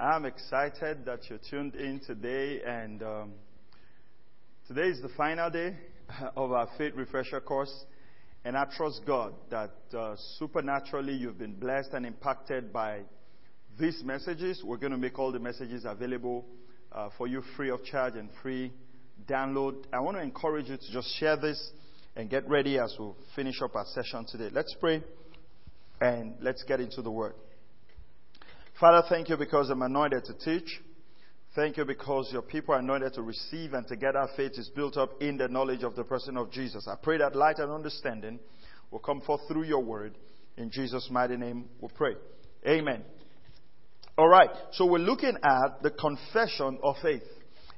I'm excited that you're tuned in today, and um, today is the final day of our Faith Refresher course. And I trust God that uh, supernaturally you've been blessed and impacted by these messages. We're going to make all the messages available uh, for you free of charge and free download. I want to encourage you to just share this and get ready as we finish up our session today. Let's pray and let's get into the word. Father, thank you because I'm anointed to teach. Thank you because your people are anointed to receive and together faith is built up in the knowledge of the person of Jesus. I pray that light and understanding will come forth through your word. In Jesus' mighty name we pray. Amen. All right. So we're looking at the confession of faith.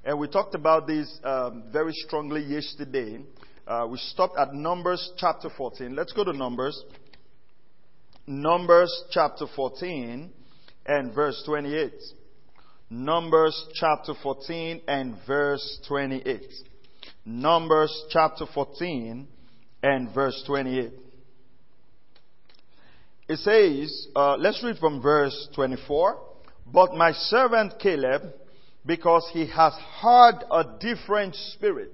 And we talked about this um, very strongly yesterday. Uh, we stopped at Numbers chapter 14. Let's go to Numbers. Numbers chapter 14 and verse 28. Numbers chapter 14 and verse 28. Numbers chapter 14 and verse 28. It says, uh, let's read from verse 24. But my servant Caleb, because he has heard a different spirit.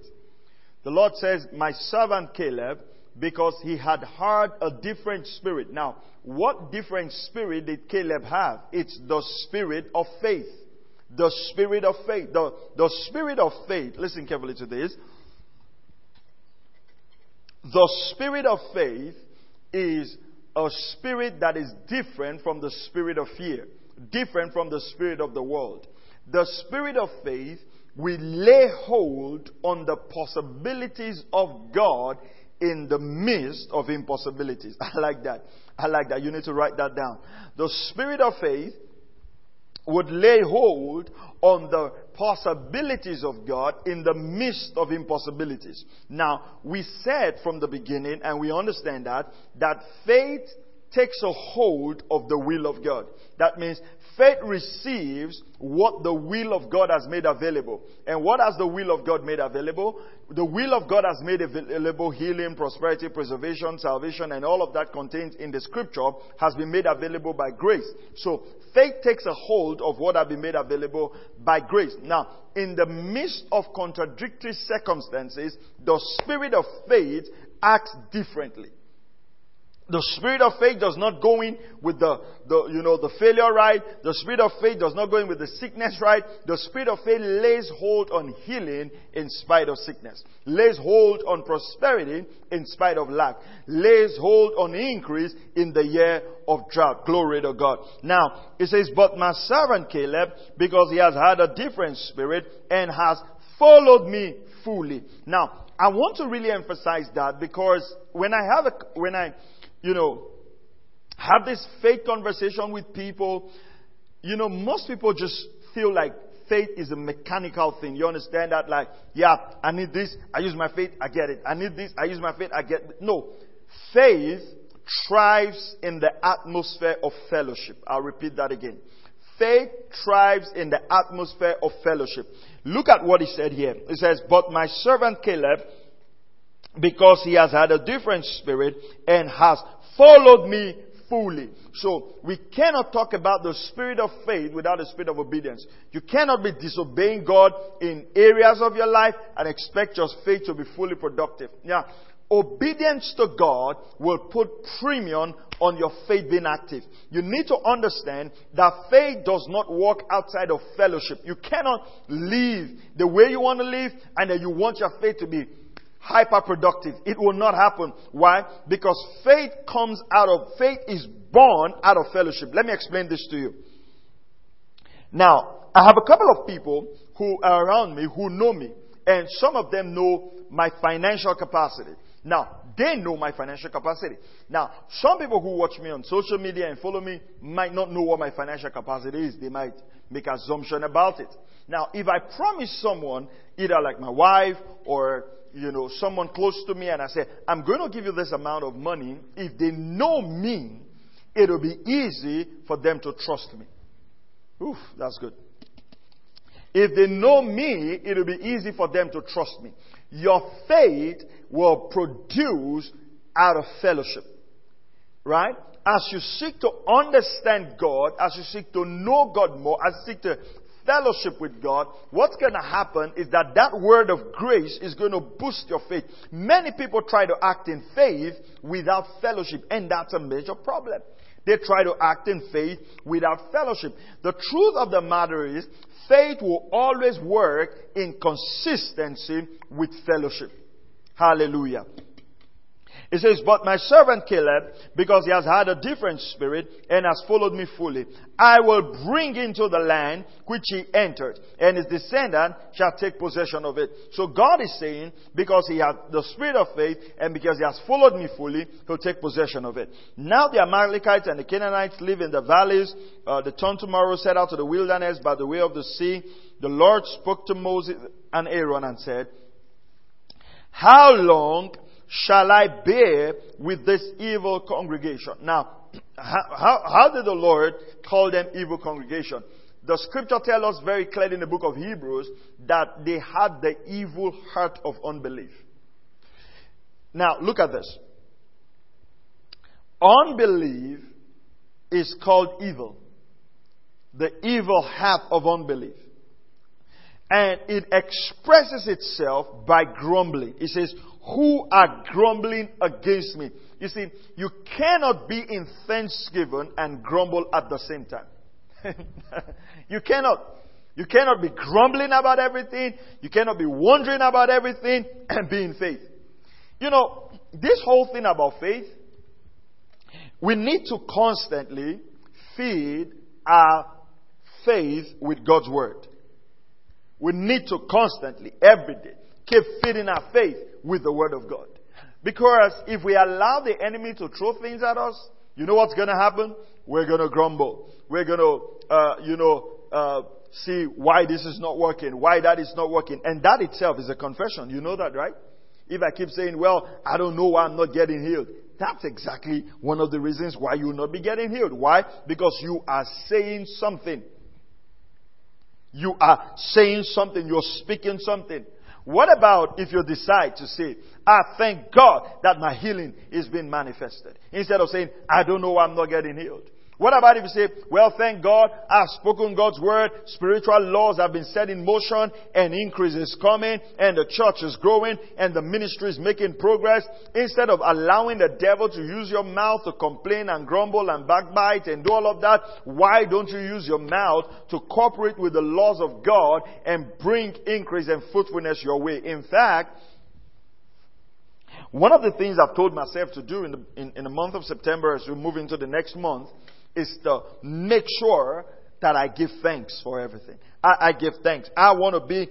The Lord says, my servant Caleb, because he had heard a different spirit. Now, what different spirit did Caleb have? It's the spirit of faith. The spirit of faith. The, the spirit of faith, listen carefully to this. The spirit of faith is a spirit that is different from the spirit of fear, different from the spirit of the world. The spirit of faith will lay hold on the possibilities of God in the midst of impossibilities. I like that. I like that. You need to write that down. The spirit of faith would lay hold on the possibilities of God in the midst of impossibilities. Now, we said from the beginning, and we understand that, that faith takes a hold of the will of God. That means faith receives what the will of God has made available. And what has the will of God made available? The will of God has made available healing, prosperity, preservation, salvation, and all of that contained in the scripture has been made available by grace. So faith takes a hold of what has been made available by grace. Now, in the midst of contradictory circumstances, the spirit of faith acts differently. The spirit of faith does not go in with the, the, you know, the failure right. The spirit of faith does not go in with the sickness right. The spirit of faith lays hold on healing in spite of sickness. Lays hold on prosperity in spite of lack. Lays hold on increase in the year of drought. Glory to God. Now, it says, but my servant Caleb, because he has had a different spirit and has followed me fully. Now, I want to really emphasize that because when I have a, when I, you know, have this faith conversation with people, you know, most people just feel like faith is a mechanical thing. You understand that? Like, yeah, I need this, I use my faith, I get it. I need this, I use my faith, I get it. No. Faith thrives in the atmosphere of fellowship. I'll repeat that again. Faith thrives in the atmosphere of fellowship. Look at what he said here. He says, But my servant Caleb, because he has had a different spirit and has followed me fully. So we cannot talk about the spirit of faith without the spirit of obedience. You cannot be disobeying God in areas of your life and expect your faith to be fully productive. Yeah. Obedience to God will put premium on your faith being active. You need to understand that faith does not work outside of fellowship. You cannot live the way you want to live and then you want your faith to be hyper productive. It will not happen. Why? Because faith comes out of, faith is born out of fellowship. Let me explain this to you. Now, I have a couple of people who are around me who know me, and some of them know my financial capacity. Now, They know my financial capacity. Now, some people who watch me on social media and follow me might not know what my financial capacity is. They might make assumption about it. Now, if I promise someone, either like my wife or you know, someone close to me and I say, I'm going to give you this amount of money, if they know me, it'll be easy for them to trust me. Oof, that's good. If they know me, it'll be easy for them to trust me. Your faith will produce out of fellowship. Right? As you seek to understand God, as you seek to know God more, as you seek to fellowship with God, what's going to happen is that that word of grace is going to boost your faith. Many people try to act in faith without fellowship, and that's a major problem. They try to act in faith without fellowship. The truth of the matter is, faith will always work in consistency with fellowship. Hallelujah. It says, But my servant Caleb, because he has had a different spirit and has followed me fully, I will bring into the land which he entered, and his descendant shall take possession of it. So God is saying, because he has the spirit of faith and because he has followed me fully, he'll take possession of it. Now the Amalekites and the Canaanites live in the valleys. Uh, the turn tomorrow set out to the wilderness by the way of the sea. The Lord spoke to Moses and Aaron and said, How long shall I bear with this evil congregation? Now, how, how did the Lord call them evil congregation? The scripture tells us very clearly in the book of Hebrews that they had the evil heart of unbelief. Now, look at this. Unbelief is called evil. The evil heart of unbelief. And it expresses itself by grumbling. It says, who are grumbling against me. You see, you cannot be in thanksgiving and grumble at the same time. you cannot. You cannot be grumbling about everything. You cannot be wondering about everything and be in faith. You know, this whole thing about faith, we need to constantly feed our faith with God's Word. We need to constantly, every day, keep feeding our faith with the Word of God. Because if we allow the enemy to throw things at us, you know what's going to happen? We're going to grumble. We're going to, uh, you know, uh, see why this is not working, why that is not working. And that itself is a confession. You know that, right? If I keep saying, well, I don't know why I'm not getting healed. That's exactly one of the reasons why you will not be getting healed. Why? Because you are saying something. You are saying something. You're speaking something. What about if you decide to say, I thank God that my healing is being manifested? Instead of saying, I don't know why I'm not getting healed. What about if you say, well, thank God, I've spoken God's word, spiritual laws have been set in motion, and increase is coming, and the church is growing, and the ministry is making progress. Instead of allowing the devil to use your mouth to complain and grumble and backbite and do all of that, why don't you use your mouth to cooperate with the laws of God and bring increase and fruitfulness your way? In fact, one of the things I've told myself to do in the, in, in the month of September as we move into the next month is to make sure that I give thanks for everything. I, I give thanks. I want to be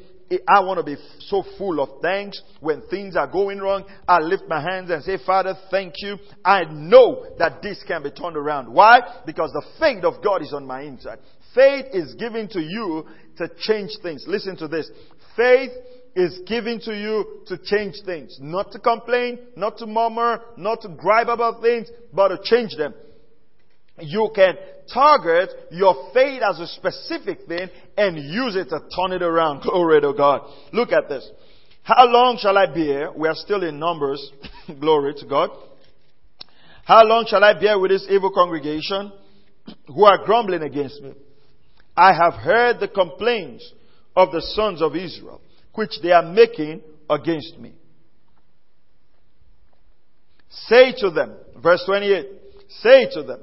I want to be so full of thanks when things are going wrong. I lift my hands and say, Father, thank you. I know that this can be turned around. Why? Because the faith of God is on my inside. Faith is given to you to change things. Listen to this. Faith is given to you to change things. Not to complain, not to murmur, not to gripe about things, but to change them you can target your faith as a specific thing and use it to turn it around. Glory to God. Look at this. How long shall I bear? We are still in Numbers. Glory to God. How long shall I bear with this evil congregation who are grumbling against me? I have heard the complaints of the sons of Israel, which they are making against me. Say to them, verse 28, say to them,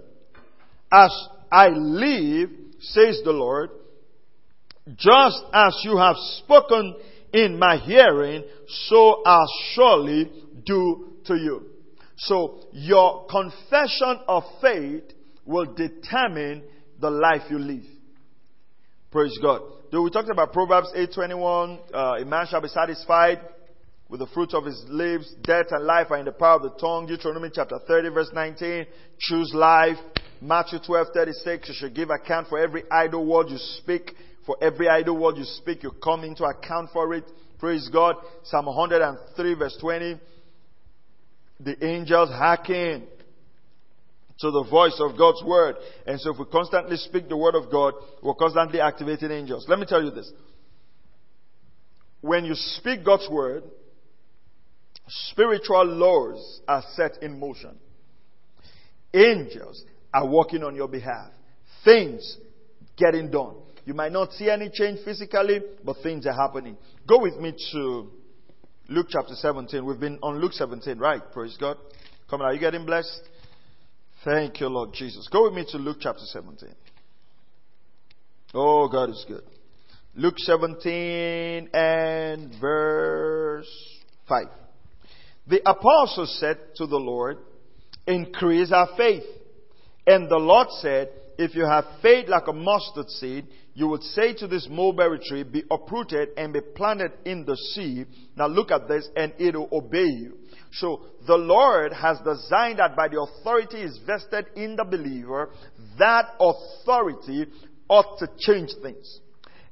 as I live, says the Lord, just as you have spoken in my hearing, so I'll surely do to you. So your confession of faith will determine the life you live. Praise God. We talked about Proverbs 8:21, uh, a man shall be satisfied with the fruit of his lips. Death and life are in the power of the tongue. Deuteronomy chapter 30 verse 19. Choose life. Matthew 12 36. You should give account for every idle word you speak. For every idle word you speak, you come into account for it. Praise God. Psalm 103 verse 20. The angels hearken to the voice of God's word. And so if we constantly speak the word of God, we're constantly activating angels. Let me tell you this. When you speak God's word, spiritual laws are set in motion. Angels are working on your behalf. Things getting done. You might not see any change physically, but things are happening. Go with me to Luke chapter 17. We've been on Luke 17, right? Praise God. Come on, are you getting blessed? Thank you, Lord Jesus. Go with me to Luke chapter 17. Oh, God is good. Luke 17 and verse 5. The apostles said to the Lord, Increase our faith. And the Lord said, If you have faith like a mustard seed, you would say to this mulberry tree, Be uprooted and be planted in the sea. Now look at this, and it will obey you. So the Lord has designed that by the authority is vested in the believer, that authority ought to change things.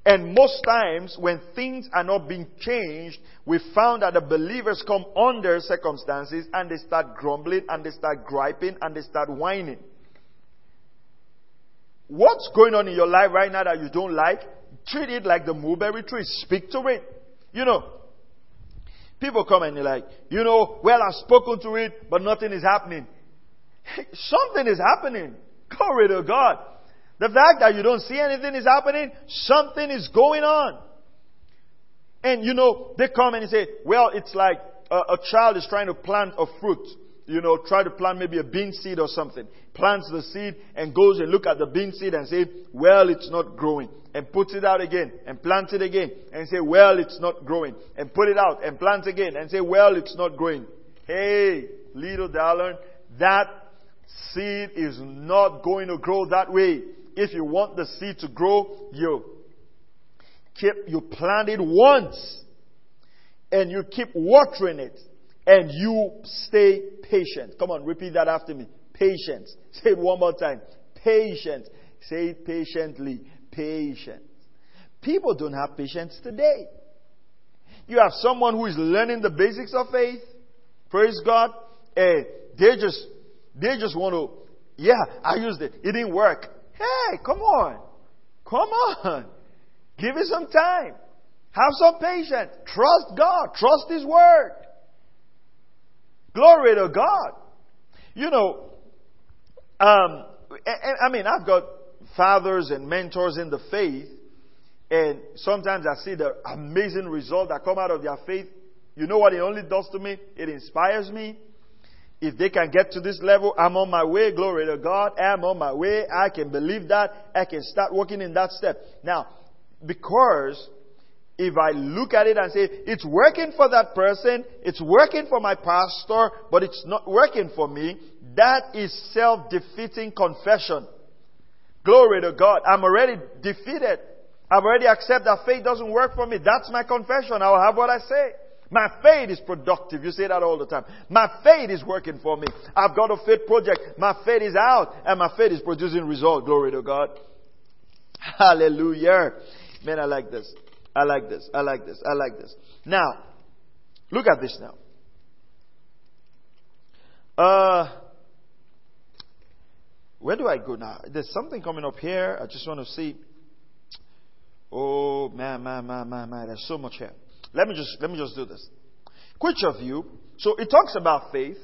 And most times when things are not being changed, we found that the believers come under circumstances and they start grumbling and they start griping and they start whining. What's going on in your life right now that you don't like? Treat it like the mulberry tree. Speak to it. You know, people come and they're like, you know, well, I've spoken to it, but nothing is happening. Something is happening. Glory to God. The fact that you don't see anything is happening, something is going on. And you know, they come and they say, well, it's like a, a child is trying to plant a fruit. You know, try to plant maybe a bean seed or something. Plants the seed and goes and look at the bean seed and say, well, it's not growing. And puts it out again and plants it again and say, well, it's not growing. And put it out and plant again and say, well, it's not growing. Hey, little darling, that seed is not going to grow that way if you want the seed to grow, you keep, you plant it once and you keep watering it and you stay patient. Come on, repeat that after me. Patience. Say it one more time. Patience. Say it patiently. Patience. People don't have patience today. You have someone who is learning the basics of faith. Praise God. And they just, they just want to, yeah, I used it. It didn't work. Hey, come on. Come on. Give it some time. Have some patience. Trust God. Trust His Word. Glory to God. You know, um, I mean, I've got fathers and mentors in the faith, and sometimes I see the amazing result that come out of their faith. You know what it only does to me? It inspires me. If they can get to this level, I'm on my way. Glory to God. I'm on my way. I can believe that. I can start working in that step. Now, because if I look at it and say, it's working for that person, it's working for my pastor, but it's not working for me, that is self-defeating confession. Glory to God. I'm already defeated. I've already accepted that faith doesn't work for me. That's my confession. I'll have what I say. My faith is productive. You say that all the time. My faith is working for me. I've got a faith project. My faith is out and my faith is producing result. Glory to God. Hallelujah. Man, I like this. I like this. I like this. I like this. Now, look at this now. Uh, where do I go now? There's something coming up here. I just want to see. Oh man, man, man, man, man. There's so much here. Let me just, let me just do this. Which of you, so it talks about faith.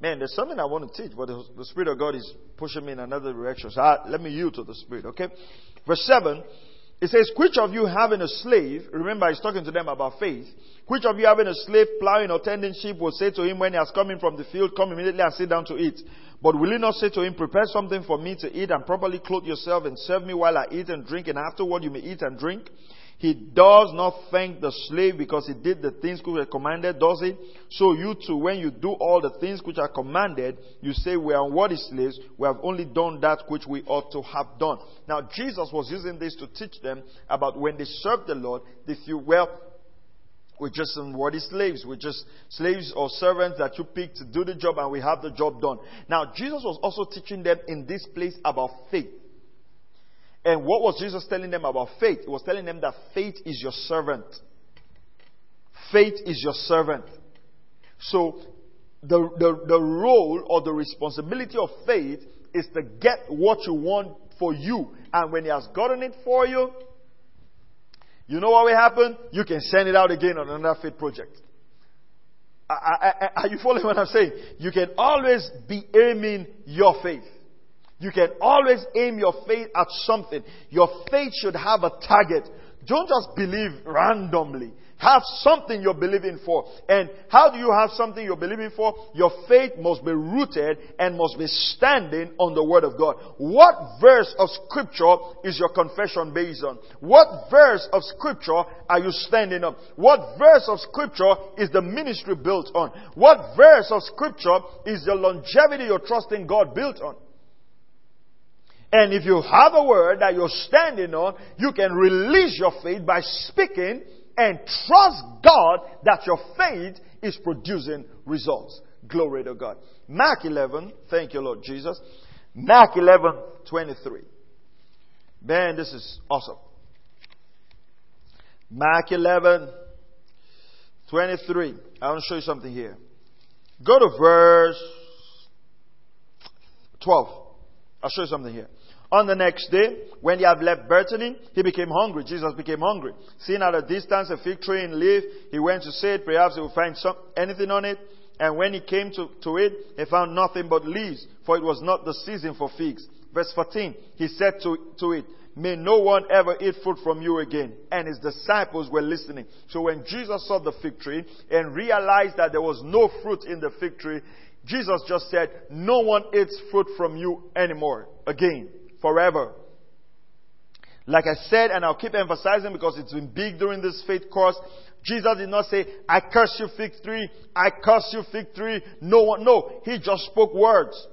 Man, there's something I want to teach, but the, Spirit of God is pushing me in another direction. So I, let me yield to the Spirit, okay? Verse 7, it says, Which of you having a slave, remember he's talking to them about faith, which of you having a slave plowing or tending sheep will say to him when he has come in from the field, Come immediately and sit down to eat? But will he not say to him, Prepare something for me to eat and properly clothe yourself and serve me while I eat and drink, and afterward you may eat and drink? He does not thank the slave because he did the things which were commanded, does he? So you too, when you do all the things which are commanded, you say, We are is slaves, we have only done that which we ought to have done. Now, Jesus was using this to teach them about when they serve the Lord, they feel, well, We're just unworthy slaves. We're just slaves or servants that you pick to do the job and we have the job done. Now, Jesus was also teaching them in this place about faith. And what was Jesus telling them about faith? He was telling them that faith is your servant. Faith is your servant. So, the, the, the role or the responsibility of faith is to get what you want for you. And when He has gotten it for you, you know what will happen? You can send it out again on another faith project. Are you following what I'm saying? You can always be aiming your faith. You can always aim your faith at something. Your faith should have a target. Don't just believe randomly. Have something you're believing for. And how do you have something you're believing for? Your faith must be rooted and must be standing on the Word of God. What verse of Scripture is your confession based on? What verse of Scripture are you standing on? What verse of Scripture is the ministry built on? What verse of Scripture is the longevity you're trusting God built on? And if you have a word that you're standing on, you can release your faith by speaking and trust God that your faith is producing results. Glory to God. Mark 11, thank you, Lord Jesus. Mark 11, 23. Man, this is awesome. Mark 11, 23. I want to show you something here. Go to verse 12. I'll show you something here. On the next day, when he had left Bethany, he became hungry. Jesus became hungry. Seeing at a distance a fig tree in leaf, he went to see it. Perhaps he would find some, anything on it. And when he came to, to it, he found nothing but leaves, for it was not the season for figs. Verse 14, he said to, to it, May no one ever eat fruit from you again. And his disciples were listening. So when Jesus saw the fig tree and realized that there was no fruit in the fig tree, Jesus just said, No one eats fruit from you anymore again forever. Like I said, and I'll keep emphasizing because it's been big during this faith course, Jesus did not say, I curse you fig tree, I curse you fig tree. No one, no. He just spoke words.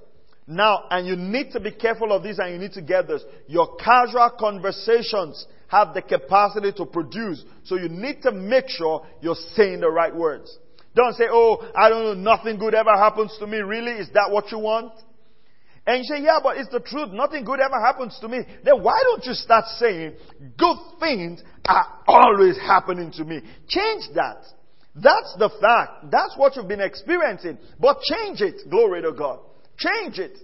Now, and you need to be careful of this and you need to get this. Your casual conversations have the capacity to produce. So you need to make sure you're saying the right words. Don't say, oh, I don't know, nothing good ever happens to me. Really? Is that what you want? And you say, yeah, but it's the truth. Nothing good ever happens to me. Then why don't you start saying, good things are always happening to me? Change that. That's the fact. That's what you've been experiencing. But change it. Glory to God. Change it.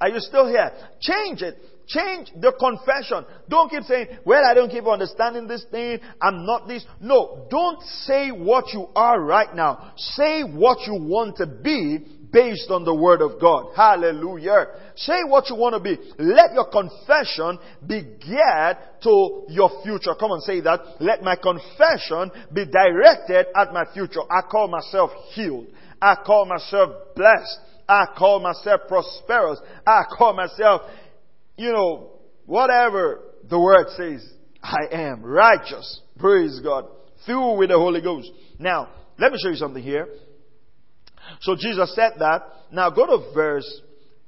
Are you still here? Change it. Change the confession. Don't keep saying, well, I don't keep understanding this thing. I'm not this. No, don't say what you are right now. Say what you want to be based on the Word of God. Hallelujah. Say what you want to be. Let your confession be geared to your future. Come on, say that. Let my confession be directed at my future. I call myself healed. I call myself blessed. I call myself prosperous. I call myself, you know, whatever the word says. I am righteous. Praise God. Filled with the Holy Ghost. Now, let me show you something here. So Jesus said that. Now go to verse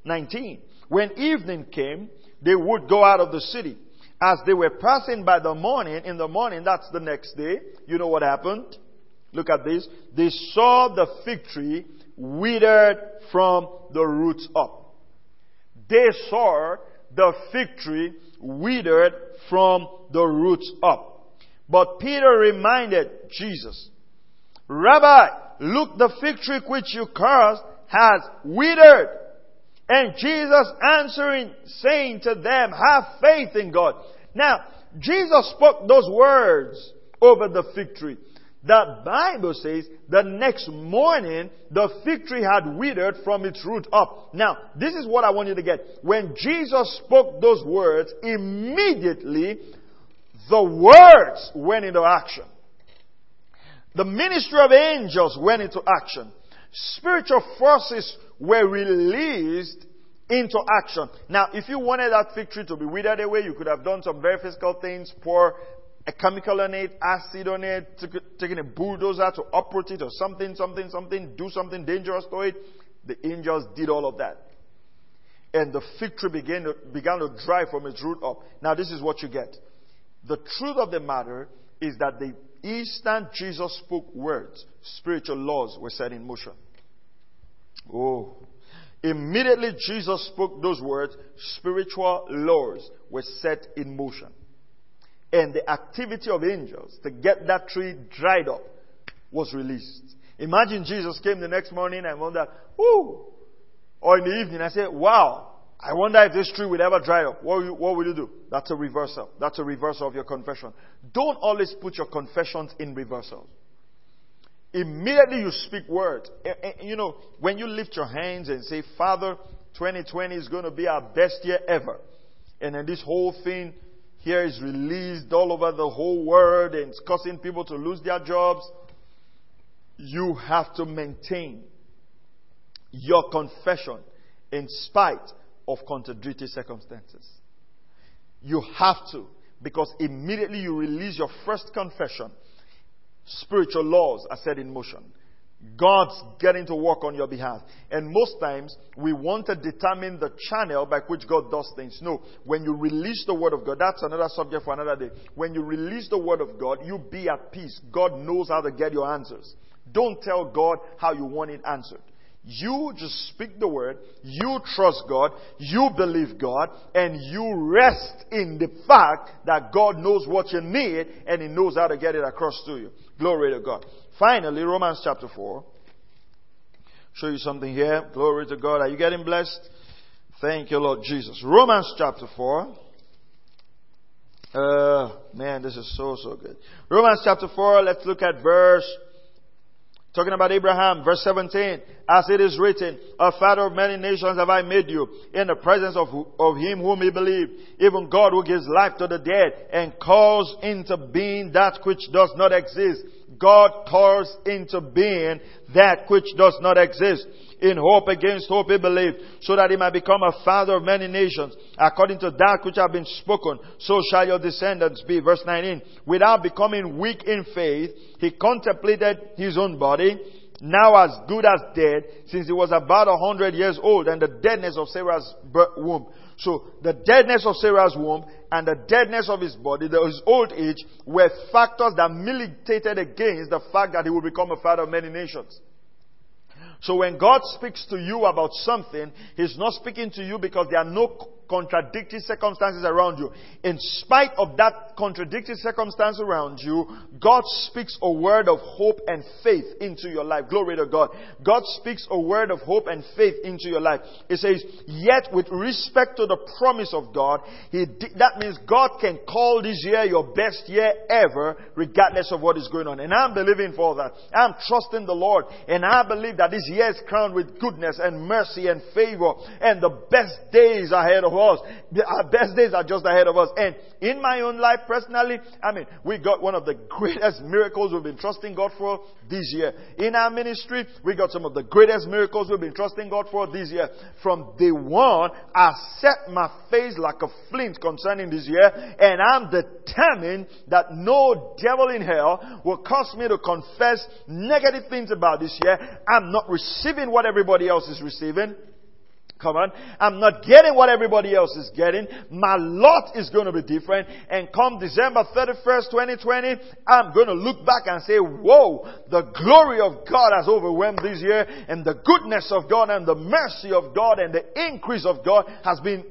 19. When evening came, they would go out of the city. As they were passing by the morning, in the morning, that's the next day, you know what happened? Look at this. They saw the fig tree withered from the roots up. They saw the fig tree withered from the roots up. But Peter reminded Jesus, Rabbi, look, the fig tree which you cursed has withered. And Jesus answering, saying to them, have faith in God. Now, Jesus spoke those words over the fig tree. The Bible says the next morning the fig tree had withered from its root up. Now, this is what I want you to get. When Jesus spoke those words, immediately the words went into action. The ministry of angels went into action. Spiritual forces were released into action. Now, if you wanted that fig tree to be withered away, you could have done some very physical things, pour a chemical on it, acid on it, taking a bulldozer to uproot it or something, something, something, do something dangerous to it. The angels did all of that. And the fig tree began to, began to dry from its root up. Now, this is what you get. The truth of the matter is that the instant Jesus spoke words, spiritual laws were set in motion. Oh. Immediately Jesus spoke those words, spiritual laws were set in motion. And the activity of angels to get that tree dried up was released. Imagine Jesus came the next morning and wondered, whoo, or in the evening, I said, wow, I wonder if this tree will ever dry up. What will, you, what will you do? That's a reversal. That's a reversal of your confession. Don't always put your confessions in reversal. Immediately you speak words. Eh, eh, you know, when you lift your hands and say, Father, 2020 is going to be our best year ever. And then this whole thing here is released all over the whole world and it's causing people to lose their jobs. You have to maintain your confession in spite of contradictory circumstances. You have to, because immediately you release your first confession, spiritual laws are set in motion. God's getting to work on your behalf. And most times, we want to determine the channel by which God does things. No, when you release the Word of God, that's another subject for another day. When you release the Word of God, you be at peace. God knows how to get your answers. Don't tell God how you want it answered. You just speak the word, you trust God, you believe God, and you rest in the fact that God knows what you need and He knows how to get it across to you. Glory to God. Finally, Romans chapter 4. Show you something here. Glory to God. Are you getting blessed? Thank you, Lord Jesus. Romans chapter 4. Uh, man, this is so, so good. Romans chapter 4, let's look at verse Talking about Abraham, verse 17, as it is written, a father of many nations have I made you in the presence of, of him whom he believed, even God who gives life to the dead and calls into being that which does not exist. God calls into being that which does not exist in hope against hope he believed, so that he might become a father of many nations, according to that which have been spoken, so shall your descendants be. Verse 19. Without becoming weak in faith, he contemplated his own body, now as good as dead, since he was about a hundred years old, and the deadness of Sarah's womb. So the deadness of Sarah's womb and the deadness of his body, his old age, were factors that militated against the fact that he would become a father of many nations. So when God speaks to you about something, He's not speaking to you because there are no contradictory circumstances around you. In spite of that contradictory circumstance around you, God speaks a word of hope and faith into your life. Glory to God. God speaks a word of hope and faith into your life. It says, yet with respect to the promise of God, he, that means God can call this year your best year ever, regardless of what is going on. And I'm believing for that. I'm trusting the Lord. And I believe that this year is crowned with goodness and mercy and favor and the best days ahead of us. Our best days are just ahead of us. And in my own life personally, I mean, we got one of the greatest miracles we've been trusting God for this year. In our ministry, we got some of the greatest miracles we've been trusting God for this year. From day one, I set my face like a flint concerning this year, and I'm determined that no devil in hell will cause me to confess negative things about this year. I'm not receiving what everybody else is receiving. Come on. I'm not getting what everybody else is getting. My lot is going to be different. And come December 31st, 2020, I'm going to look back and say, whoa, the glory of God has overwhelmed this year and the goodness of God and the mercy of God and the increase of God has been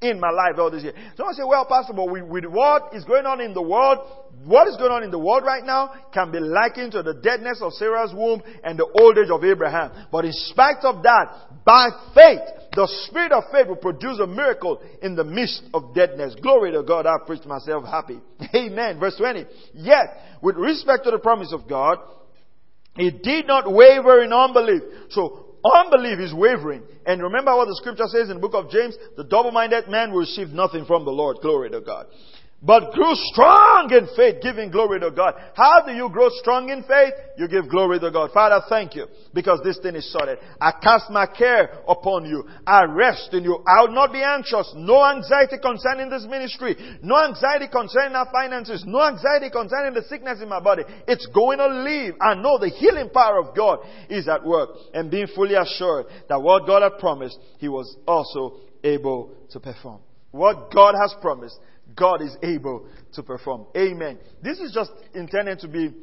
in my life all this year. Someone say, well, Pastor, but with, with what is going on in the world, what is going on in the world right now can be likened to the deadness of Sarah's womb and the old age of Abraham. But in spite of that, by faith, the spirit of faith will produce a miracle in the midst of deadness. Glory to God, I've preached myself happy. Amen. Verse 20. Yet, with respect to the promise of God, he did not waver in unbelief. So Unbelief is wavering. And remember what the scripture says in the book of James? The double-minded man will receive nothing from the Lord. Glory to God but grew strong in faith, giving glory to God. How do you grow strong in faith? You give glory to God. Father, thank you because this thing is sorted. I cast my care upon you. I rest in you. I will not be anxious. No anxiety concerning this ministry. No anxiety concerning our finances. No anxiety concerning the sickness in my body. It's going to leave. I know the healing power of God is at work and being fully assured that what God had promised, He was also able to perform. What God has promised, God is able to perform. Amen. This is just intended to be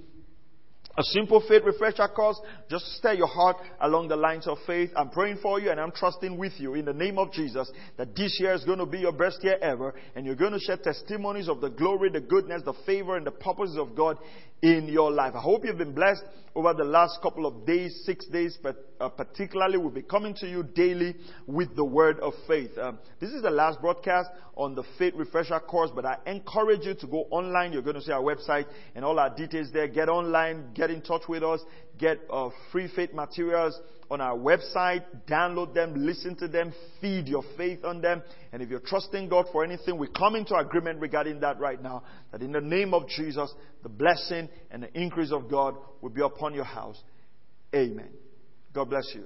a simple faith refresher course. Just stir your heart along the lines of faith. I'm praying for you and I'm trusting with you in the name of Jesus that this year is going to be your best year ever and you're going to share testimonies of the glory, the goodness, the favor, and the purposes of God in your life. I hope you've been blessed over the last couple of days, six days, but uh, particularly we'll be coming to you daily with the word of faith. Um, this is the last broadcast on the Faith Refresher course, but I encourage you to go online. You're going to see our website and all our details there. Get online, get in touch with us, get uh, free faith materials on our website, download them, listen to them, feed your faith on them. And if you're trusting God for anything, we come into agreement regarding that right now. That in the name of Jesus, the blessing and the increase of God will be upon your house. Amen. God bless you.